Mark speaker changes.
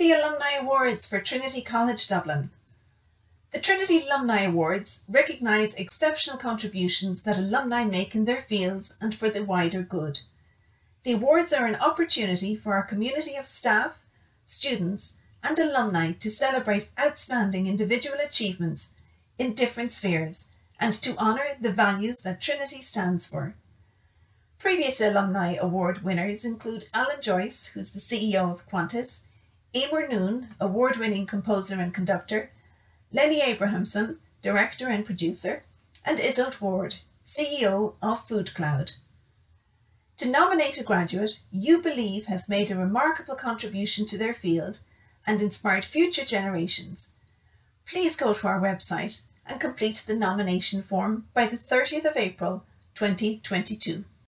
Speaker 1: The Alumni Awards for Trinity College Dublin. The Trinity Alumni Awards recognise exceptional contributions that alumni make in their fields and for the wider good. The awards are an opportunity for our community of staff, students, and alumni to celebrate outstanding individual achievements in different spheres and to honour the values that Trinity stands for. Previous Alumni Award winners include Alan Joyce, who's the CEO of Qantas, Eímear Noone, award winning composer and conductor, Lenny Abrahamson, director and producer, and Iseult Ward, CEO of FoodCloud. To nominate a graduate you believe has made a remarkable contribution to their field and inspired future generations, please go to our website and complete the nomination form by the 30th of April 2022.